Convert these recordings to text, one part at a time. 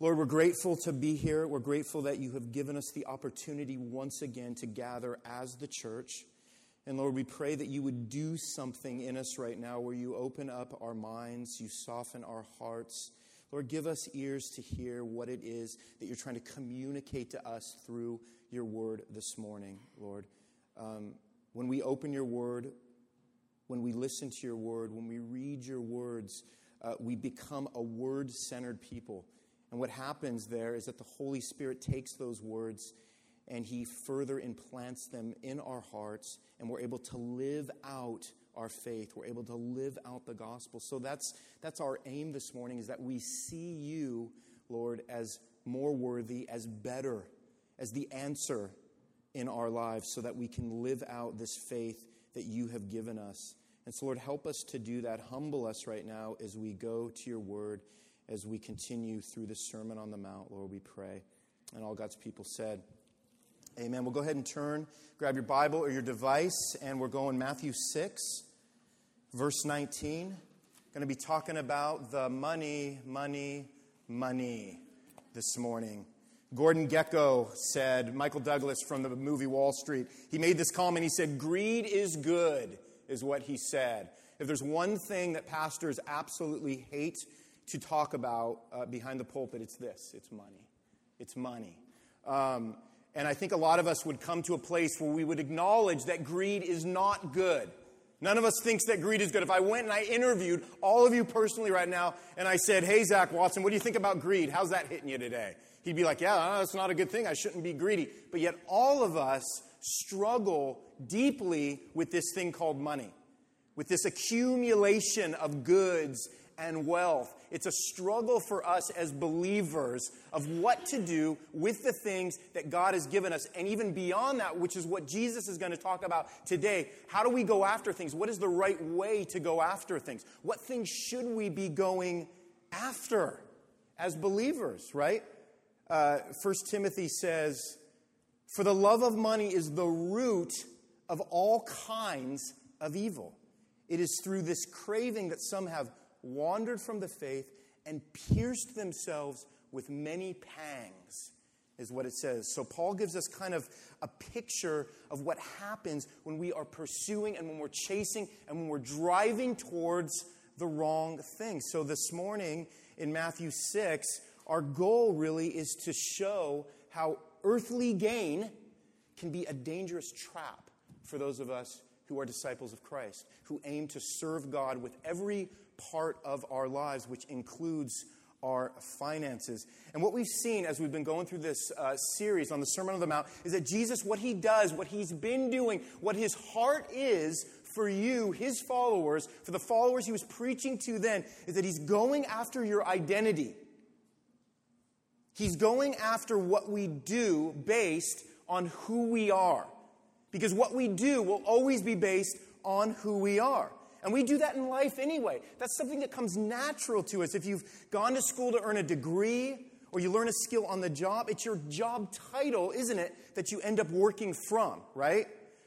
Lord, we're grateful to be here. We're grateful that you have given us the opportunity once again to gather as the church. And Lord, we pray that you would do something in us right now where you open up our minds, you soften our hearts. Lord, give us ears to hear what it is that you're trying to communicate to us through your word this morning, Lord. Um, when we open your word, when we listen to your word, when we read your words, uh, we become a word centered people. And what happens there is that the Holy Spirit takes those words and he further implants them in our hearts, and we're able to live out our faith. We're able to live out the gospel. So that's, that's our aim this morning is that we see you, Lord, as more worthy, as better, as the answer in our lives so that we can live out this faith that you have given us. And so, Lord, help us to do that. Humble us right now as we go to your word as we continue through the Sermon on the Mount, Lord, we pray. And all God's people said, Amen. We'll go ahead and turn, grab your Bible or your device, and we're going Matthew 6, verse 19. Going to be talking about the money, money, money this morning. Gordon Gekko said, Michael Douglas from the movie Wall Street, he made this comment. He said, Greed is good, is what he said. If there's one thing that pastors absolutely hate to talk about uh, behind the pulpit, it's this it's money. It's money. Um, and I think a lot of us would come to a place where we would acknowledge that greed is not good. None of us thinks that greed is good. If I went and I interviewed all of you personally right now and I said, Hey, Zach Watson, what do you think about greed? How's that hitting you today? He'd be like, Yeah, that's not a good thing. I shouldn't be greedy. But yet, all of us struggle deeply with this thing called money, with this accumulation of goods and wealth. It's a struggle for us as believers of what to do with the things that God has given us. And even beyond that, which is what Jesus is going to talk about today. How do we go after things? What is the right way to go after things? What things should we be going after as believers, right? Uh, 1 Timothy says, For the love of money is the root of all kinds of evil. It is through this craving that some have wandered from the faith and pierced themselves with many pangs, is what it says. So, Paul gives us kind of a picture of what happens when we are pursuing and when we're chasing and when we're driving towards the wrong thing. So, this morning in Matthew 6, our goal really is to show how earthly gain can be a dangerous trap for those of us who are disciples of Christ, who aim to serve God with every part of our lives, which includes our finances. And what we've seen as we've been going through this uh, series on the Sermon on the Mount is that Jesus, what he does, what he's been doing, what his heart is for you, his followers, for the followers he was preaching to then, is that he's going after your identity. He's going after what we do based on who we are. Because what we do will always be based on who we are. And we do that in life anyway. That's something that comes natural to us. If you've gone to school to earn a degree or you learn a skill on the job, it's your job title, isn't it, that you end up working from, right?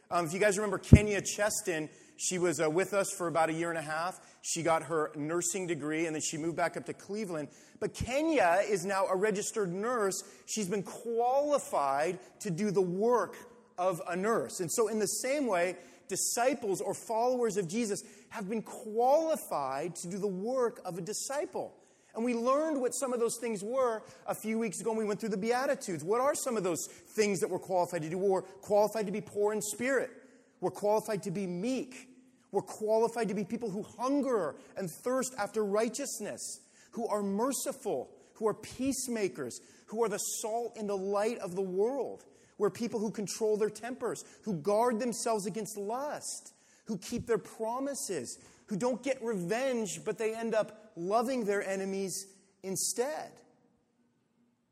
Um, if you guys remember Kenya Cheston, she was uh, with us for about a year and a half. She got her nursing degree and then she moved back up to Cleveland. But Kenya is now a registered nurse. She's been qualified to do the work of a nurse. And so, in the same way, disciples or followers of Jesus have been qualified to do the work of a disciple. And we learned what some of those things were a few weeks ago when we went through the Beatitudes. What are some of those things that we're qualified to do? We're qualified to be poor in spirit, we're qualified to be meek, we're qualified to be people who hunger and thirst after righteousness, who are merciful, who are peacemakers, who are the salt and the light of the world. We're people who control their tempers, who guard themselves against lust, who keep their promises, who don't get revenge, but they end up loving their enemies instead.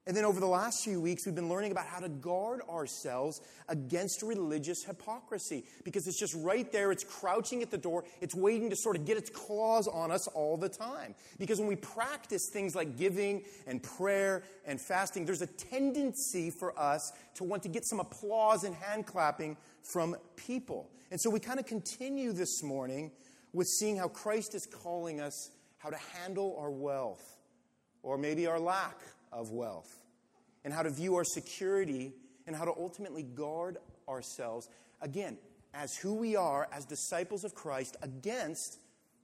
And then over the last few weeks, we've been learning about how to guard ourselves against religious hypocrisy because it's just right there. It's crouching at the door. It's waiting to sort of get its claws on us all the time. Because when we practice things like giving and prayer and fasting, there's a tendency for us to want to get some applause and hand clapping from people. And so we kind of continue this morning with seeing how Christ is calling us how to handle our wealth or maybe our lack of wealth, and how to view our security, and how to ultimately guard ourselves, again, as who we are as disciples of Christ against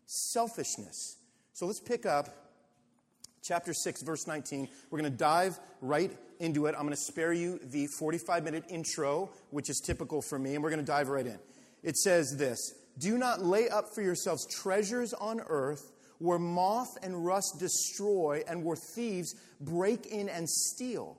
selfishness. So let's pick up chapter 6, verse 19. We're going to dive right into it. I'm going to spare you the 45 minute intro, which is typical for me, and we're going to dive right in. It says this Do not lay up for yourselves treasures on earth where moth and rust destroy and where thieves break in and steal.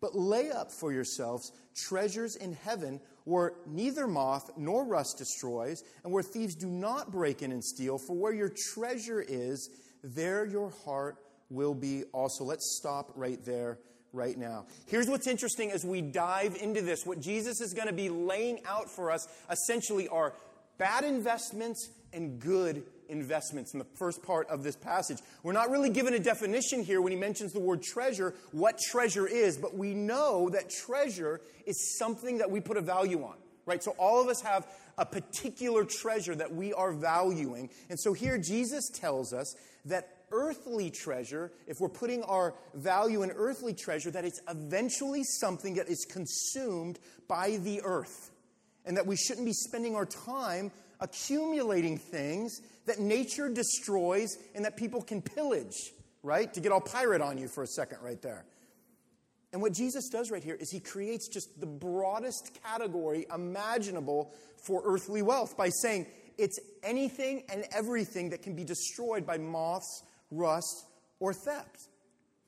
But lay up for yourselves treasures in heaven where neither moth nor rust destroys, and where thieves do not break in and steal. For where your treasure is, there your heart will be also. Let's stop right there right now. Here's what's interesting as we dive into this. What Jesus is going to be laying out for us essentially are bad investments and good investments in the first part of this passage. We're not really given a definition here when he mentions the word treasure, what treasure is, but we know that treasure is something that we put a value on, right? So all of us have a particular treasure that we are valuing. And so here Jesus tells us that earthly treasure, if we're putting our value in earthly treasure, that it's eventually something that is consumed by the earth. And that we shouldn't be spending our time accumulating things that nature destroys and that people can pillage, right? To get all pirate on you for a second, right there. And what Jesus does right here is he creates just the broadest category imaginable for earthly wealth by saying it's anything and everything that can be destroyed by moths rust, or theft.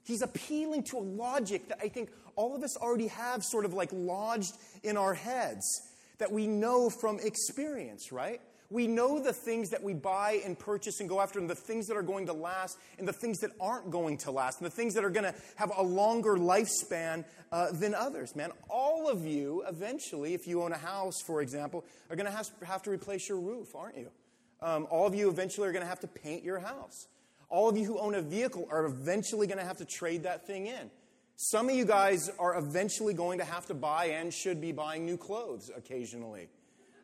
He's appealing to a logic that I think all of us already have sort of like lodged in our heads that we know from experience, right? We know the things that we buy and purchase and go after, and the things that are going to last, and the things that aren't going to last, and the things that are going to have a longer lifespan uh, than others, man. All of you, eventually, if you own a house, for example, are going to have, to replace your roof, aren't you? Um, all of you eventually are going to have to paint your house. All of you who own a vehicle are eventually going to have to trade that thing in. Some of you guys are eventually going to have to buy and should be buying new clothes occasionally.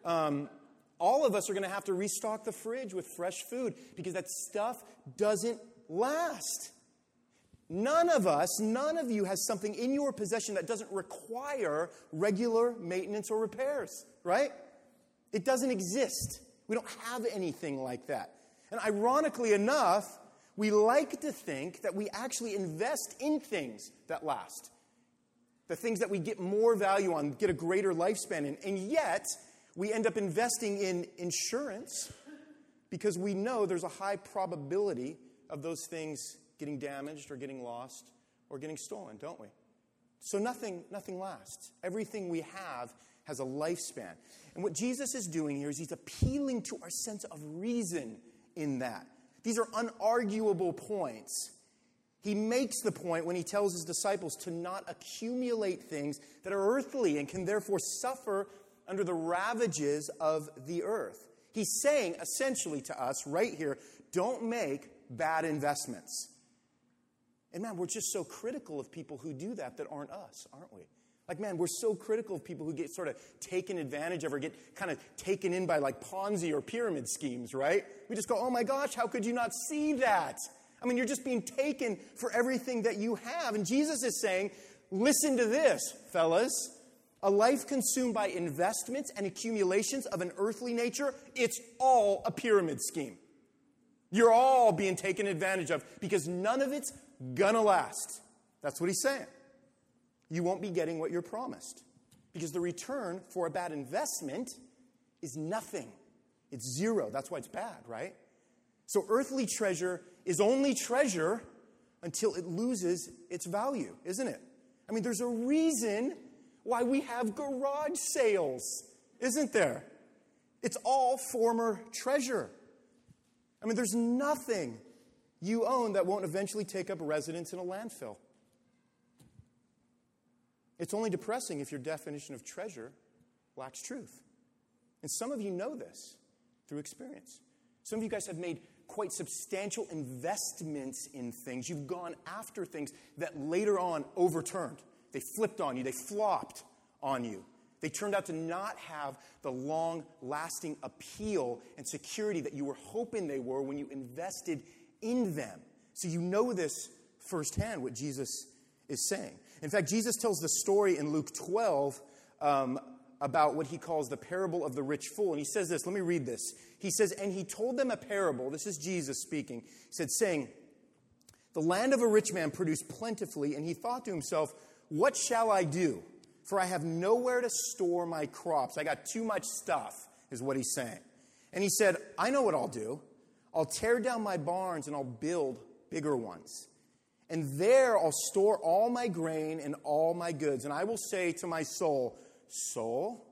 Um, all of us are going to have to restock the fridge with fresh food because that stuff doesn't last. None of us, none of you has something in your possession that doesn't require regular maintenance or repairs, right? It doesn't exist. We don't have anything like that. And ironically enough, we like to think that we actually invest in things that last, the things that we get more value on, get a greater lifespan in. And yet, we end up investing in insurance because we know there's a high probability of those things getting damaged or getting lost or getting stolen, don't we? So nothing, nothing lasts. Everything we have has a lifespan. And what Jesus is doing here is he's appealing to our sense of reason in that. These are unarguable points. He makes the point when he tells his disciples to not accumulate things that are earthly and can therefore suffer under the ravages of the earth. He's saying essentially to us right here don't make bad investments. And man, we're just so critical of people who do that that aren't us, aren't we? Like, man, we're so critical of people who get sort of taken advantage of or get kind of taken in by like Ponzi or pyramid schemes, right? We just go, oh my gosh, how could you not see that? I mean, you're just being taken for everything that you have. And Jesus is saying, listen to this, fellas. A life consumed by investments and accumulations of an earthly nature, it's all a pyramid scheme. You're all being taken advantage of because none of it's gonna last. That's what he's saying you won't be getting what you're promised. Because the return for a bad investment is nothing. It's zero. That's why it's bad, right? So earthly treasure is only treasure until it loses its value, isn't it? I mean, there's a reason why we have garage sales, isn't there? It's all former treasure. I mean, there's nothing you own that won't eventually take up residence in a landfill. It's only depressing if your definition of treasure lacks truth. And some of you know this through experience. Some of you guys have made quite substantial investments in things. You've gone after things that later on overturned. They flipped on you, they flopped on you. They turned out to not have the long lasting appeal and security that you were hoping they were when you invested in them. So you know this firsthand, what Jesus is saying. In fact, Jesus tells the story in Luke 12 um, about what he calls the parable of the rich fool. And he says this, let me read this. He says, And he told them a parable. This is Jesus speaking. He said, saying, The land of a rich man produced plentifully, and he thought to himself, What shall I do? For I have nowhere to store my crops. I got too much stuff, is what he's saying. And he said, I know what I'll do. I'll tear down my barns and I'll build bigger ones. And there I'll store all my grain and all my goods. And I will say to my soul, Soul,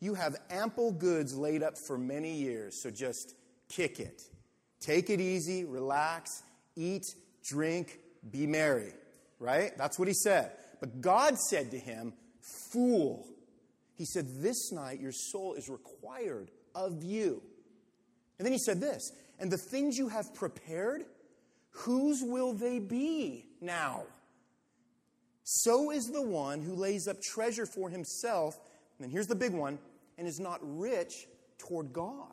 you have ample goods laid up for many years, so just kick it. Take it easy, relax, eat, drink, be merry. Right? That's what he said. But God said to him, Fool. He said, This night your soul is required of you. And then he said this, and the things you have prepared, whose will they be now? So is the one who lays up treasure for himself, and here's the big one, and is not rich toward God.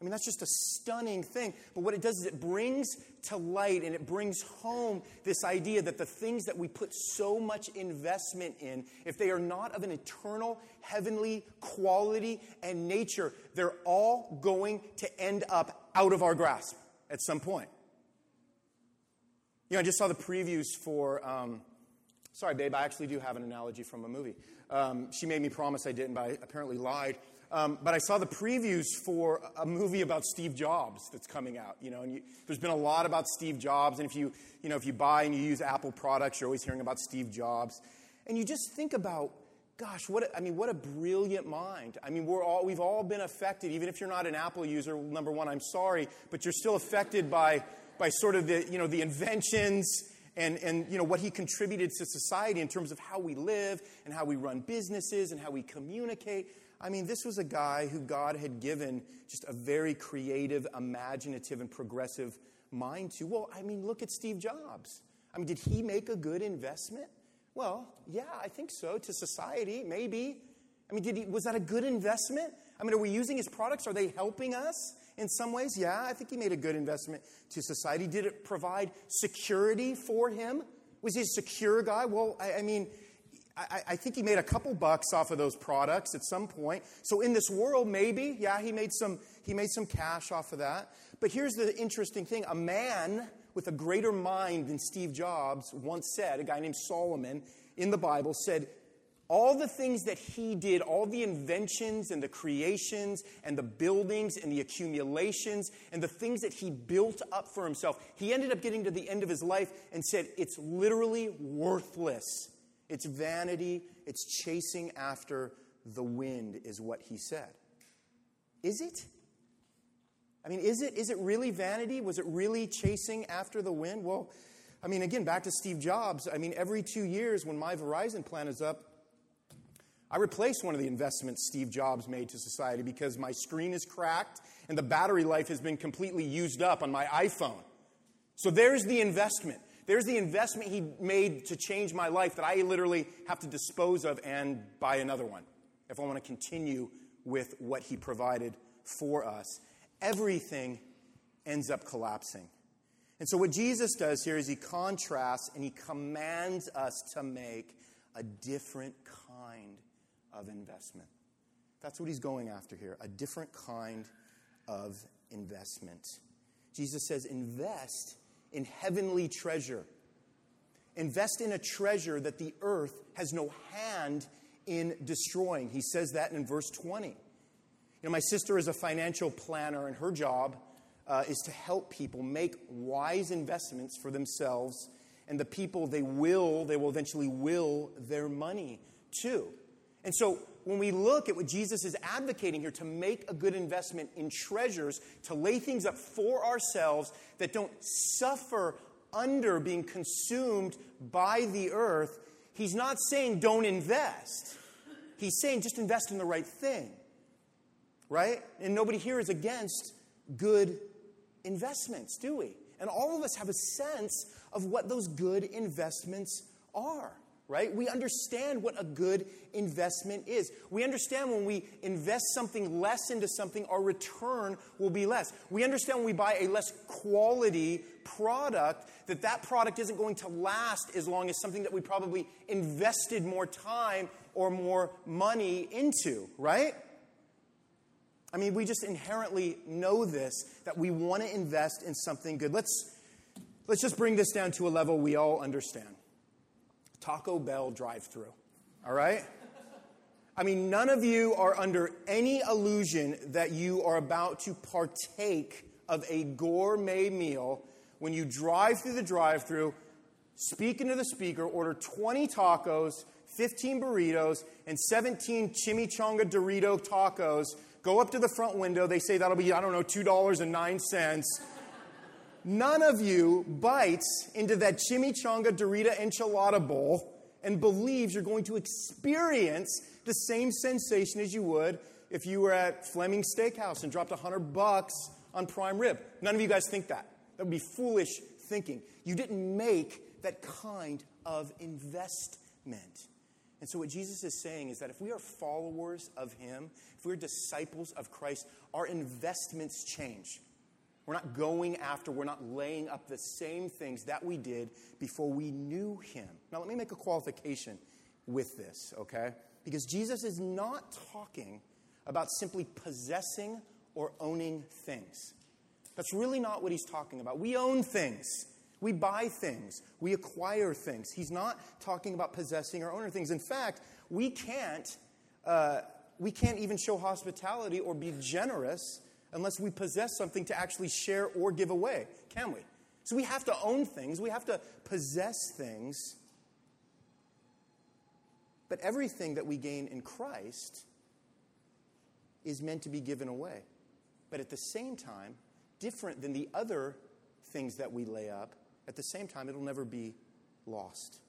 I mean, that's just a stunning thing. But what it does is it brings to light and it brings home this idea that the things that we put so much investment in, if they are not of an eternal, heavenly quality and nature, they're all going to end up out of our grasp at some point. You know, I just saw the previews for. Um, sorry, babe, I actually do have an analogy from a movie. Um, she made me promise I didn't, but I apparently lied. Um, but I saw the previews for a movie about Steve Jobs that's coming out. You know, and you, there's been a lot about Steve Jobs, and if you, you know, if you buy and you use Apple products, you're always hearing about Steve Jobs, and you just think about, gosh, what a, I mean, what a brilliant mind. I mean, we're all we've all been affected, even if you're not an Apple user. Number one, I'm sorry, but you're still affected by by sort of the you know the inventions and, and you know, what he contributed to society in terms of how we live and how we run businesses and how we communicate. I mean, this was a guy who God had given just a very creative, imaginative, and progressive mind to. Well, I mean, look at Steve Jobs. I mean, did he make a good investment? Well, yeah, I think so. To society, maybe. I mean, did he, was that a good investment? I mean, are we using his products? Are they helping us in some ways? Yeah, I think he made a good investment to society. Did it provide security for him? Was he a secure guy? Well, I, I mean, I, I, think he made a couple bucks off of those products at some point. So in this world, maybe, yeah, he made some he made some cash off of that. But here's the interesting thing: a man with a greater mind than Steve Jobs once said, a guy named Solomon in the Bible said, all the things that he did, all the inventions and the creations and the buildings and the accumulations and the things that he built up for himself, he ended up getting to the end of his life and said, It's literally worthless it's vanity, it's chasing after the wind, is what he said. Is it? I mean, is it, is it really vanity? Was it really chasing after the wind? Well, I mean, again, back to Steve Jobs. I mean, every two years when my Verizon plan is up, I replace one of the investments Steve Jobs made to society because my screen is cracked and the battery life has been completely used up on my iPhone. So there's the investment. There's the investment he made to change my life that I literally have to dispose of and buy another one if I want to continue with what he provided for us. Everything ends up collapsing. And so, what Jesus does here is he contrasts and he commands us to make a different kind of investment. That's what he's going after here a different kind of investment. Jesus says, invest in heavenly treasure. Invest in a treasure that the earth has no hand in destroying. He says that in verse 20. You know, my sister is a financial planner, and her job uh, is to help people make wise investments for themselves and the people they will, they will eventually will their money to. And so when we look at what Jesus is advocating here to make a good investment in treasures, to lay things up for ourselves that don't suffer under being consumed by the earth, he's not saying don't invest. He's saying just invest in the right thing. Right? And nobody here is against good investments, do we? And all of us have a sense of what those good investments are. right? We understand what a good investment is. We understand when we invest something less into something, our return will be less. We understand when we buy a less quality product, that that product isn't going to last as long as something that we probably invested more time or more money into, right? I mean, we just inherently know this that we want to invest in something good. Let's, let's just bring this down to a level we all understand. Taco Bell drive through. All right? I mean, none of you are under any illusion that you are about to partake of a gourmet meal when you drive through the drive through, speak into the speaker, order 20 tacos, 15 burritos, and 17 chimichanga Dorito tacos. Go up to the front window. They say that'll be, I don't know, $2.09. None of you bites into that chimichanga Dorita enchilada bowl and believes you're going to experience the same sensation as you would if you were at Fleming Steakhouse and dropped 100 bucks on prime rib. None of you guys think that. That would be foolish thinking. You didn't make that kind of investment. And so, what Jesus is saying is that if we are followers of Him, if we're disciples of Christ, our investments change. We're not going after, we're not laying up the same things that we did before we knew him. Now, let me make a qualification with this, okay? Because Jesus is not talking about simply possessing or owning things. That's really not what he's talking about. We own things. We buy things. We acquire things. He's not talking about possessing or owning things. In fact, we can't, uh, we can't even show hospitality or be generous unless we possess something to actually share or give away, can we? So we have to own things, we have to possess things. But everything that we gain in Christ is meant to be given away. But at the same time, different than the other things that we lay up, at the same time, it'll never be lost.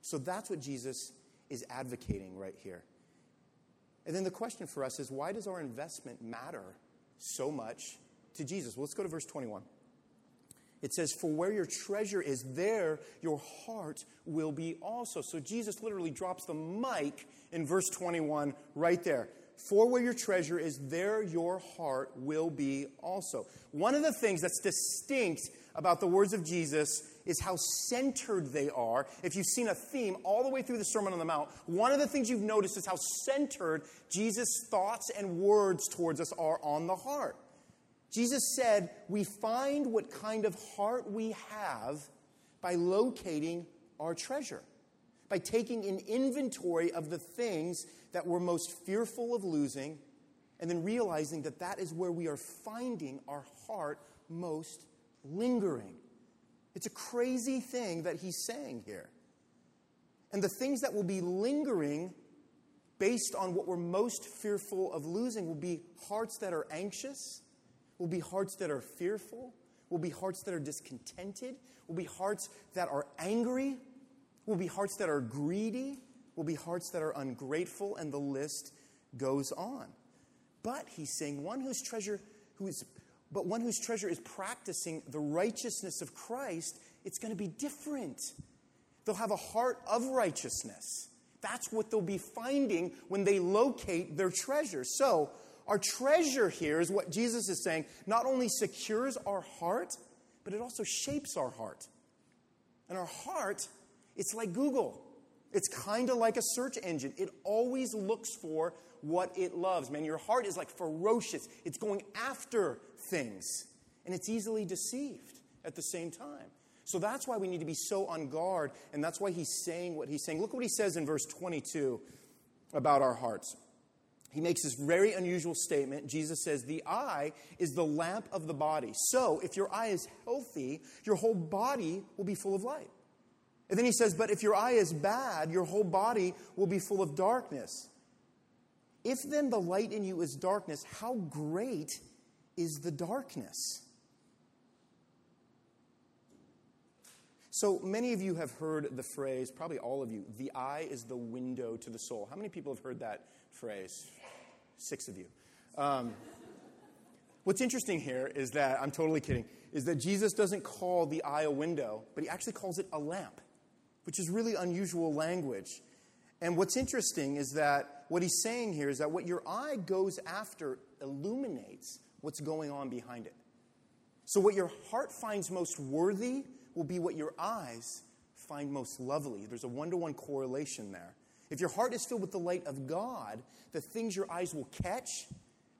So that's what Jesus is advocating right here. And then the question for us is why does our investment matter so much to Jesus. Well, let's go to verse 21. It says, For where your treasure is, there your heart will be also. So Jesus literally drops the mic in verse 21 right there. For where your treasure is, there your heart will be also. One of the things that's distinct about the words of Jesus is how centered they are. If you've seen a theme all the way through the Sermon on the Mount, one of the things you've noticed is how centered Jesus' thoughts and words towards us are on the heart. Jesus said, We find what kind of heart we have by locating our treasure, by taking an inventory of the things that we're most fearful of losing, and then realizing that that is where we are finding our heart most lingering. It's a crazy thing that he's saying here. And the things that will be lingering based on what we're most fearful of losing will be hearts that are anxious, will be hearts that are fearful, will be hearts that are discontented, will be hearts that are angry, will be hearts that are greedy, will be hearts that are ungrateful, and the list goes on. But he's saying one whose treasure, who is but one whose treasure is practicing the righteousness of Christ, it's going to be different. They'll have a heart of righteousness. That's what they'll be finding when they locate their treasure. So, our treasure here is what Jesus is saying not only secures our heart, but it also shapes our heart. And our heart, it's like Google. It's kind of like a search engine. It always looks for what it loves. Man, your heart is like ferocious. It's going after things, and it's easily deceived at the same time. So that's why we need to be so on guard, and that's why he's saying what he's saying. Look what he says in verse 22 about our hearts. He makes this very unusual statement. Jesus says, The eye is the lamp of the body. So, if your eye is healthy, your whole body will be full of light. And then he says, But if your eye is bad, your whole body will be full of darkness. If then the light in you is darkness, how great is the darkness. So many of you have heard the phrase, probably all of you, the eye is the window to the soul. How many people have heard that phrase? Six of you. Um, what's interesting here is that, I'm totally kidding, is that Jesus doesn't call the eye a window, but he actually calls it a lamp. Which is really unusual language. And what's interesting is that what he's saying here is that what your eye goes after illuminates what's going on behind it. So, what your heart finds most worthy will be what your eyes find most lovely. There's a one to one correlation there. If your heart is filled with the light of God, the things your eyes will catch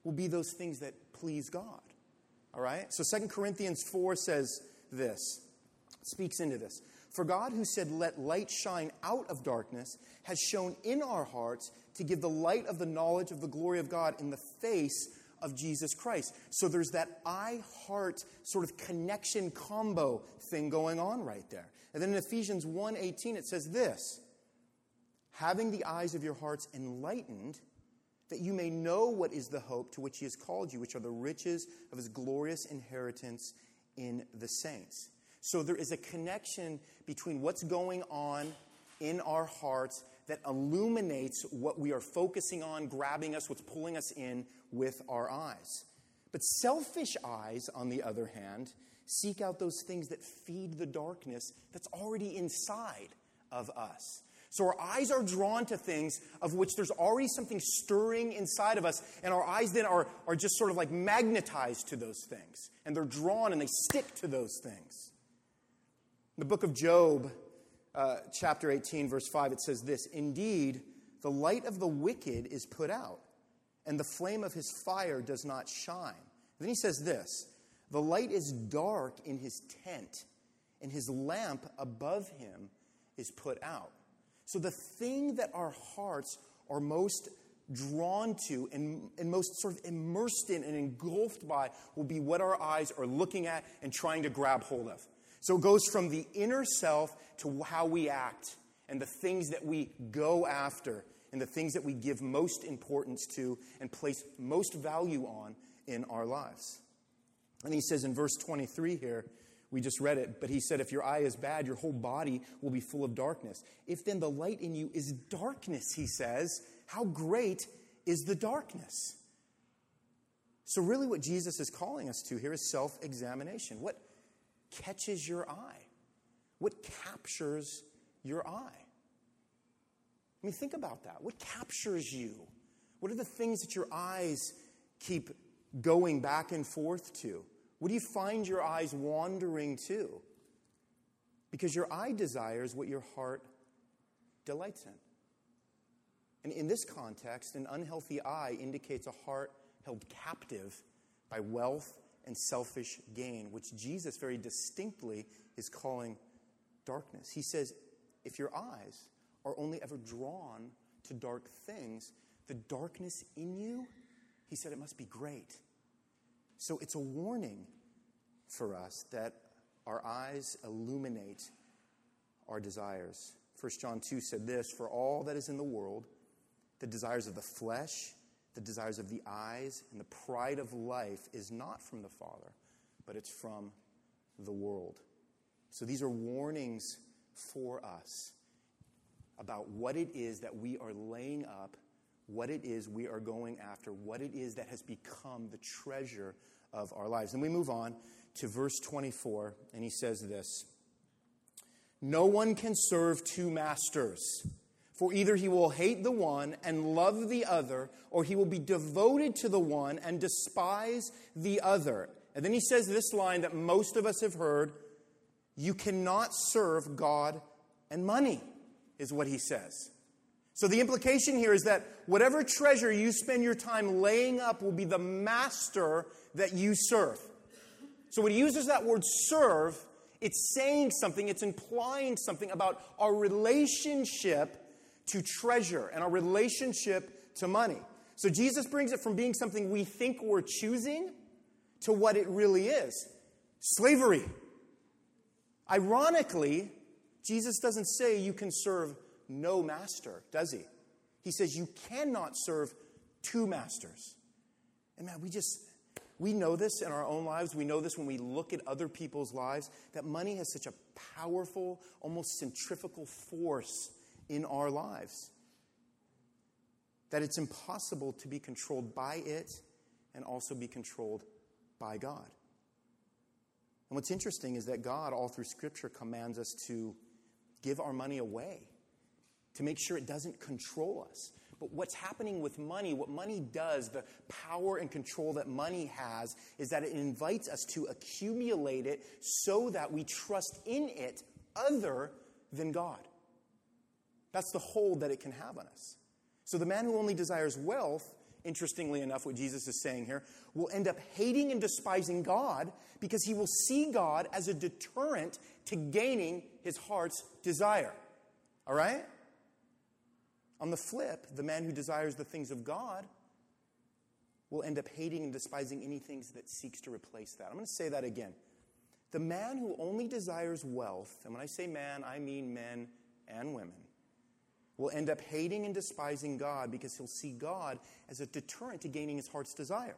will be those things that please God. All right? So 2 Corinthians 4 says this, speaks into this. For God, who said, Let light shine out of darkness, has shown in our hearts to give the light of the knowledge of the glory of God in the face of Jesus Christ. So there's that eye heart sort of connection combo thing going on right there. And then in Ephesians 1:18 it says this, having the eyes of your hearts enlightened that you may know what is the hope to which he has called you, which are the riches of his glorious inheritance in the saints. So there is a connection between what's going on in our hearts that illuminates what we are focusing on, grabbing us, what's pulling us in with our eyes. But selfish eyes, on the other hand, seek out those things that feed the darkness that's already inside of us. So our eyes are drawn to things of which there's already something stirring inside of us, and our eyes then are, are just sort of like magnetized to those things. And they're drawn and they stick to those things. In the book of Job, uh, chapter 18, verse 5, it says this Indeed, the light of the wicked is put out, and the flame of his fire does not shine. Then he says this The light is dark in his tent, and his lamp above him is put out. So the thing that our hearts are most drawn to and, and most sort of immersed in and engulfed by will be what our eyes are looking at and trying to grab hold of. So it goes from the inner self to how we act and the things that we go after and the things that we give most importance to and place most value on in our lives. And he says in verse 23 here, we just read it, but he said, If your eye is bad, your whole body will be full of darkness. If then the light in you is darkness, he says, how great is the darkness? So, really, what Jesus is calling us to here is self examination. What, catches your eye? What captures your eye? I mean, think about that. What captures you? What are the things that your eyes keep going back and forth to? What do you find your eyes wandering to? Because your eye desires what your heart delights in. And in this context, an unhealthy eye indicates a heart held captive by wealth and selfish gain, which Jesus very distinctly is calling darkness. He says, if your eyes are only ever drawn to dark things, the darkness in you, he said, it must be great. So it's a warning for us that our eyes illuminate our desires. 1 John 2 said this For all that is in the world, the desires of the flesh, the desires of the eyes, and the pride of life is not from the Father, but it's from the world. So these are warnings for us about what it is that we are laying up, what it is we are going after, what it is that has become the treasure of our lives. And we move on to verse 24, and he says this No one can serve two masters. For either he will hate the one and love the other, or he will be devoted to the one and despise the other. And then he says this line that most of us have heard You cannot serve God and money, is what he says. So the implication here is that whatever treasure you spend your time laying up will be the master that you serve. So when he uses that word serve, it's saying something, it's implying something about our relationship to treasure and our relationship to money. So Jesus brings it from being something we think we're choosing to what it really is slavery. Ironically, Jesus doesn't say you can serve no master, does he? He says you cannot serve two masters. And man, we just, we know this in our own lives. We know this when we look at other people's lives that money has such a powerful, almost centrifugal force in our lives. That it's impossible to be controlled by it and also be controlled by God. And what's interesting is that God, all through Scripture, commands us to give our money away, to make sure it doesn't control us. But what's happening with money, what money does, the power and control that money has, is that it invites us to accumulate it so that we trust in it other than God. That's the hold that it can have on us. So the man who only desires wealth, interestingly enough, what Jesus is saying here, will end up hating and despising God because he will see God as a deterrent to gaining his heart's desire. All right? On the flip, the man who desires the things of God will end up hating and despising anything that seeks to replace that. I'm going to say that again. The man who only desires wealth, and when I say man, I mean men and women, will end up hating and despising God because he'll see God as a deterrent to gaining his heart's desire.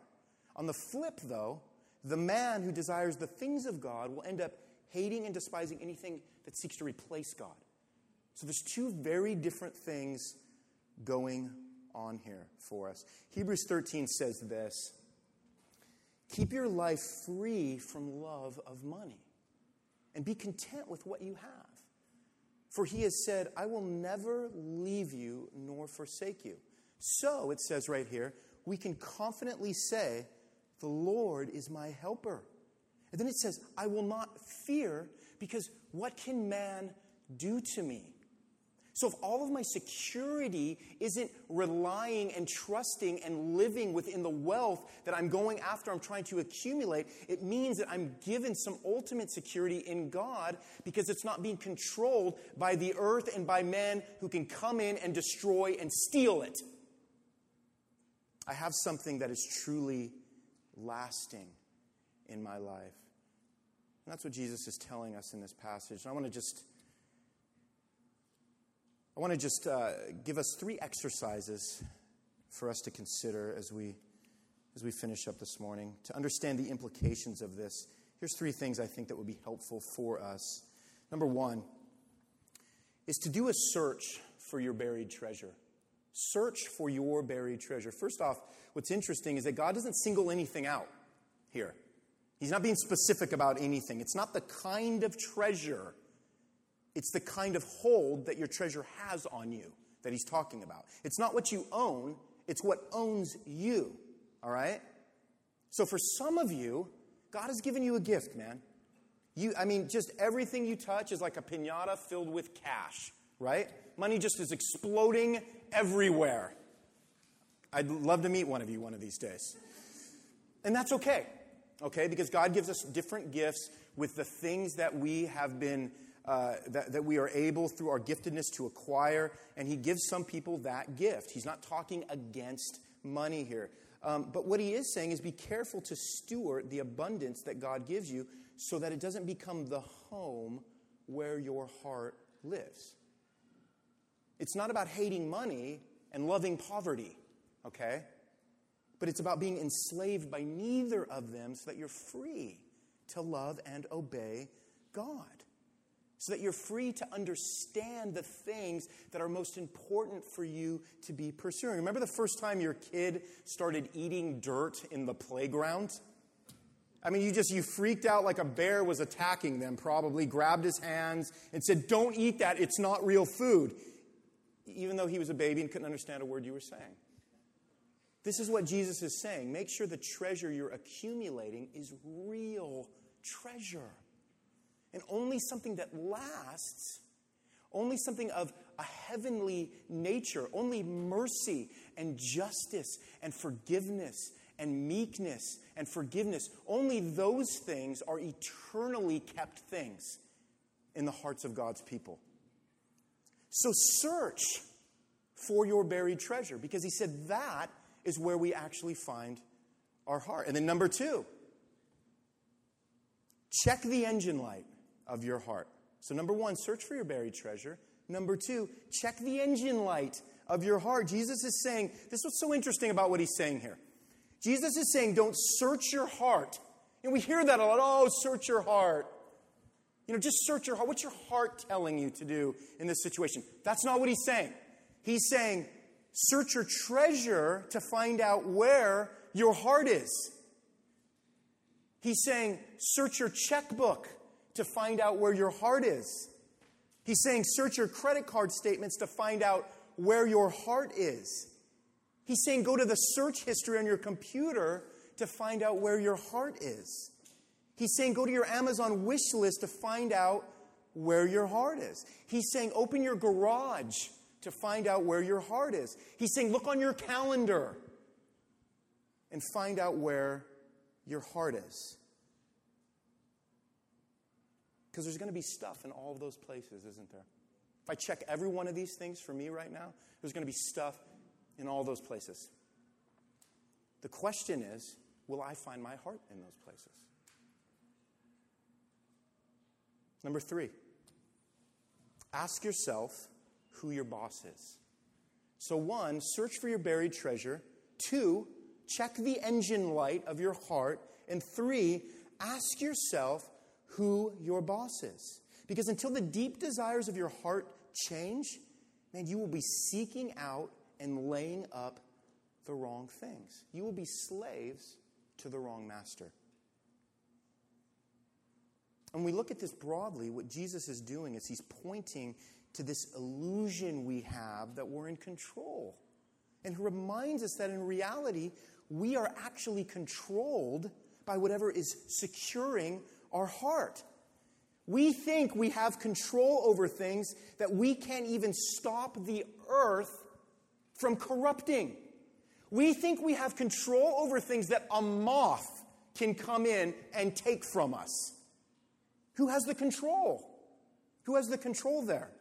On the flip, though, the man who desires the things of God will end up hating and despising anything that seeks to replace God. So there's two very different things going on here for us. Hebrews 13 says this Keep your life free from love of money and be content with what you have. For he has said, I will never leave you nor forsake you. So, it says right here, we can confidently say, The Lord is my helper. And then it says, I will not fear because what can man do to me? So, if all of my security isn't relying and trusting and living within the wealth that I'm going after, I'm trying to accumulate, it means that I'm given some ultimate security in God because it's not being controlled by the earth and by men who can come in and destroy and steal it. I have something that is truly lasting in my life. And that's what Jesus is telling us in this passage. And I want to just I want to just uh, give us three exercises for us to consider as we, as we finish up this morning to understand the implications of this. Here's three things I think that would be helpful for us. Number one is to do a search for your buried treasure. Search for your buried treasure. First off, what's interesting is that God doesn't single anything out here. He's not being specific about anything. It's not the kind of treasure it's the kind of hold that your treasure has on you that he's talking about. It's not what you own, it's what owns you. All right? So for some of you, God has given you a gift, man. You, I mean, just everything you touch is like a pinata filled with cash, right? Money just is exploding everywhere. I'd love to meet one of you one of these days. And that's okay, okay? Because God gives us different gifts with the things that we have been uh, that, that we are able through our giftedness to acquire, and He gives some people that gift. He's not talking against money here. Um, but what He is saying is be careful to steward the abundance that God gives you so that it doesn't become the home where your heart lives. It's not about hating money and loving poverty, okay? But it's about being enslaved by neither of them so that you're free to love and obey God so that you're free to understand the things that are most important for you to be pursuing. Remember the first time your kid started eating dirt in the playground? I mean, you just, you freaked out like a bear was attacking them, probably, grabbed his hands and said, Don't eat that, it's not real food. Even though he was a baby and couldn't understand a word you were saying. This is what Jesus is saying. Make sure the treasure you're accumulating is real treasure and only something that lasts, only something of a heavenly nature, only mercy and justice and forgiveness and meekness and forgiveness, only those things are eternally kept things in the hearts of God's people. So search for your buried treasure because he said that is where we actually find our heart. And then, number two, check the engine light of your heart. So, number one, search for your buried treasure. Number two, check the engine light of your heart. Jesus is saying, this is what's so interesting about what he's saying here. Jesus is saying, don't search your heart. And we hear that a lot. Oh, search your heart. You know, just search your heart. What's your heart telling you to do in this situation? That's not what he's saying. He's saying, search your treasure to find out where your heart is. He's saying, search your checkbook to find out where your heart is. He's saying, search your credit card statements to find out where your heart is. He's saying, go to the search history on your computer to find out where your heart is. He's saying, go to your Amazon wish list to find out where your heart is. He's saying, open your garage to find out where your heart is. He's saying, look on your calendar and find out where your heart is. Because there's going to be stuff in all of those places, isn't there? If I check every one of these things for me right now, there's going to be stuff in all those places. The question is will I find my heart in those places? Number three, ask yourself who your boss is. So, one, search for your buried treasure. Two, check the engine light of your heart. And three, ask yourself who your boss is. Because until the deep desires of your heart change, man, you will be seeking out and laying up the wrong things. You will be slaves to the wrong master. And we look at this broadly, what Jesus is doing is he's pointing to this illusion we have that we're in control. And he reminds us that in reality, we are actually controlled by whatever is securing our heart. We think we have control over things that we can't even stop the earth from corrupting. We think we have control over things that a moth can come in and take from us. Who has the control? Who has the control there?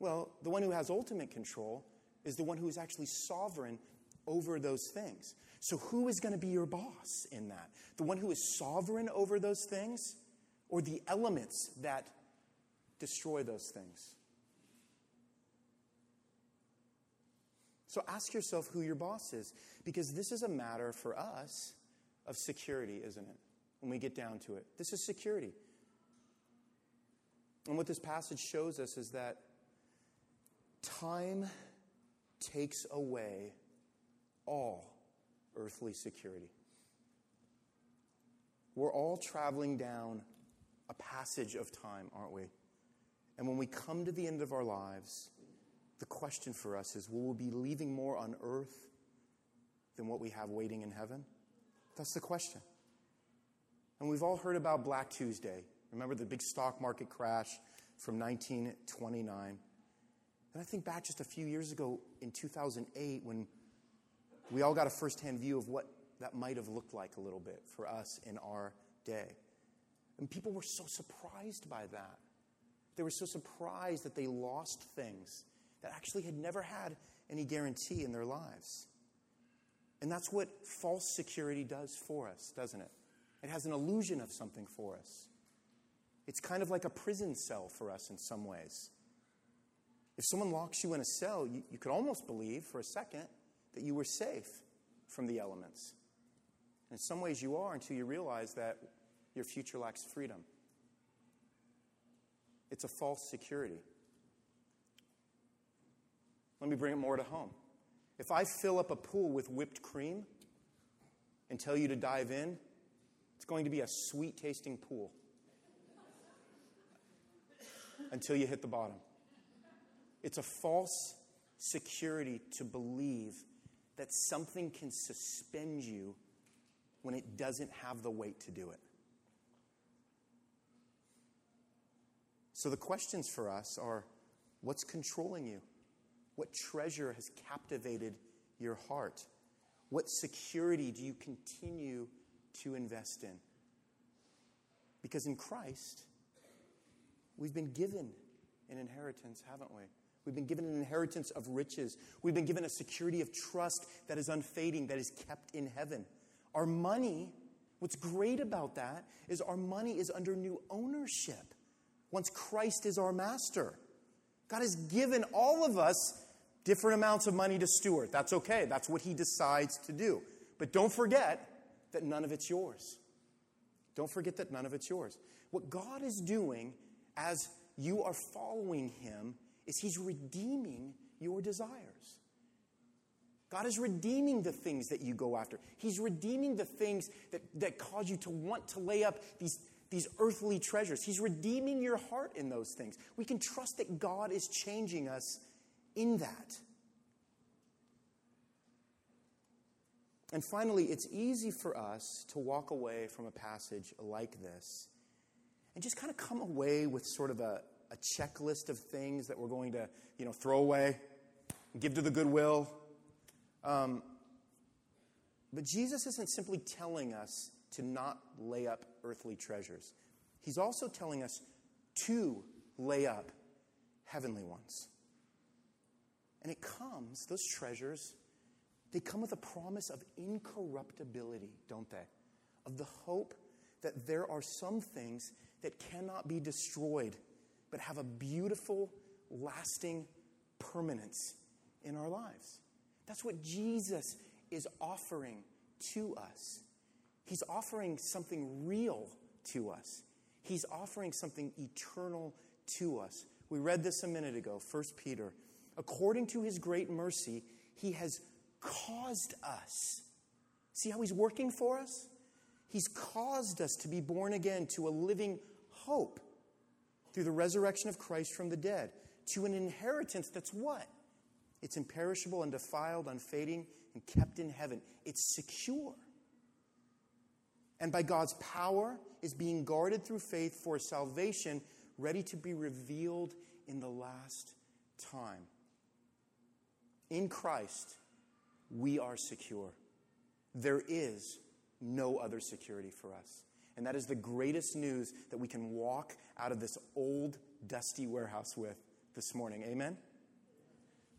Well, the one who has ultimate control is the one who is actually sovereign over those things. So, who is going to be your boss in that? The one who is sovereign over those things or the elements that destroy those things? So, ask yourself who your boss is because this is a matter for us of security, isn't it? When we get down to it, this is security. And what this passage shows us is that time takes away all earthly security. We're all traveling down a passage of time, aren't we? And when we come to the end of our lives, the question for us is will we be leaving more on earth than what we have waiting in heaven? That's the question. And we've all heard about Black Tuesday. Remember the big stock market crash from 1929? And I think back just a few years ago in 2008 when we all got a firsthand view of what that might have looked like a little bit for us in our day. And people were so surprised by that. They were so surprised that they lost things that actually had never had any guarantee in their lives. And that's what false security does for us, doesn't it? It has an illusion of something for us. It's kind of like a prison cell for us in some ways. If someone locks you in a cell, you, you could almost believe for a second that you were safe from the elements. In some ways, you are until you realize that your future lacks freedom. It's a false security. Let me bring it more to home. If I fill up a pool with whipped cream and tell you to dive in, it's going to be a sweet tasting pool until you hit the bottom. It's a false security to believe that something can suspend you when it doesn't have the weight to do it. So the questions for us are what's controlling you? What treasure has captivated your heart? What security do you continue to invest in? Because in Christ, we've been given an inheritance, haven't we? We've been given an inheritance of riches. We've been given a security of trust that is unfading, that is kept in heaven. Our money, what's great about that is our money is under new ownership once Christ is our master. God has given all of us different amounts of money to steward. That's okay, that's what He decides to do. But don't forget that none of it's yours. Don't forget that none of it's yours. What God is doing as you are following Him is He's redeeming your desires. God is redeeming the things that you go after. He's redeeming the things that, that cause you to want to lay up these, these earthly treasures. He's redeeming your heart in those things. We can trust that God is changing us in that. And finally, it's easy for us to walk away from a passage like this and just kind of come away with sort of a, a checklist of things that we're going to, you know, throw away, give to the goodwill. Um, but Jesus isn't simply telling us to not lay up earthly treasures. He's also telling us to lay up heavenly ones. And it comes, those treasures, they come with a promise of incorruptibility, don't they? Of the hope that there are some things that cannot be destroyed, but have a beautiful, lasting permanence in our lives. That's what Jesus is offering to us. He's offering something real to us. He's offering something eternal to us. We read this a minute ago, 1 Peter. According to his great mercy, he has caused us. See how he's working for us? He's caused us to be born again to a living hope through the resurrection of Christ from the dead, to an inheritance that's what? It's imperishable, undefiled, unfading, and kept in heaven. It's secure. And by God's power is being guarded through faith for salvation, ready to be revealed in the last time. In Christ, we are secure. There is no other security for us. And that is the greatest news that we can walk out of this old, dusty warehouse with this morning. Amen?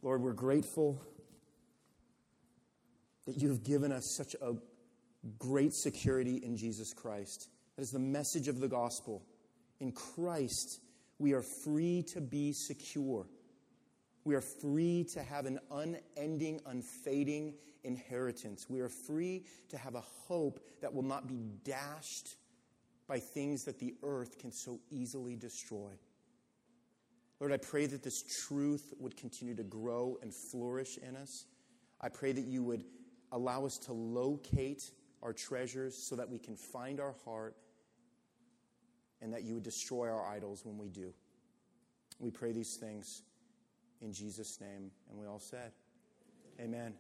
Lord, we're grateful that you have given us such a great security in Jesus Christ. That is the message of the gospel. In Christ, we are free to be secure. We are free to have an unending, unfading inheritance. We are free to have a hope that will not be dashed by things that the earth can so easily destroy. Lord, I pray that this truth would continue to grow and flourish in us. I pray that you would allow us to locate our treasures so that we can find our heart and that you would destroy our idols when we do. We pray these things in Jesus' name. And we all said, Amen.